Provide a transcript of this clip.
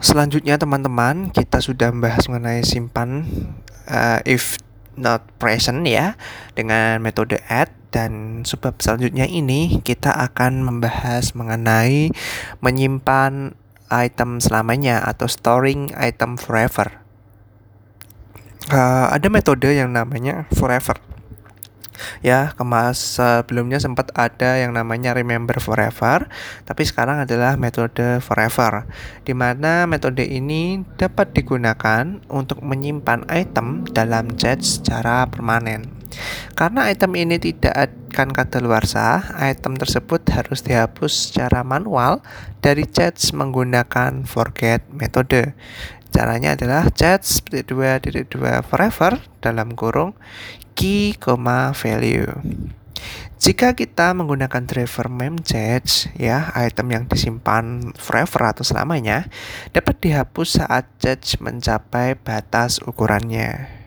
Selanjutnya teman-teman kita sudah membahas mengenai simpan uh, if not present ya dengan metode add dan sebab selanjutnya ini kita akan membahas mengenai menyimpan item selamanya atau storing item forever. Uh, ada metode yang namanya forever ya kemas sebelumnya sempat ada yang namanya remember forever tapi sekarang adalah metode forever di mana metode ini dapat digunakan untuk menyimpan item dalam chat secara permanen karena item ini tidak akan kadaluarsa, item tersebut harus dihapus secara manual dari chat menggunakan forget metode. Caranya adalah chat seperti dua dua forever dalam kurung key, value. Jika kita menggunakan driver memchat ya, item yang disimpan forever atau selamanya dapat dihapus saat chat mencapai batas ukurannya.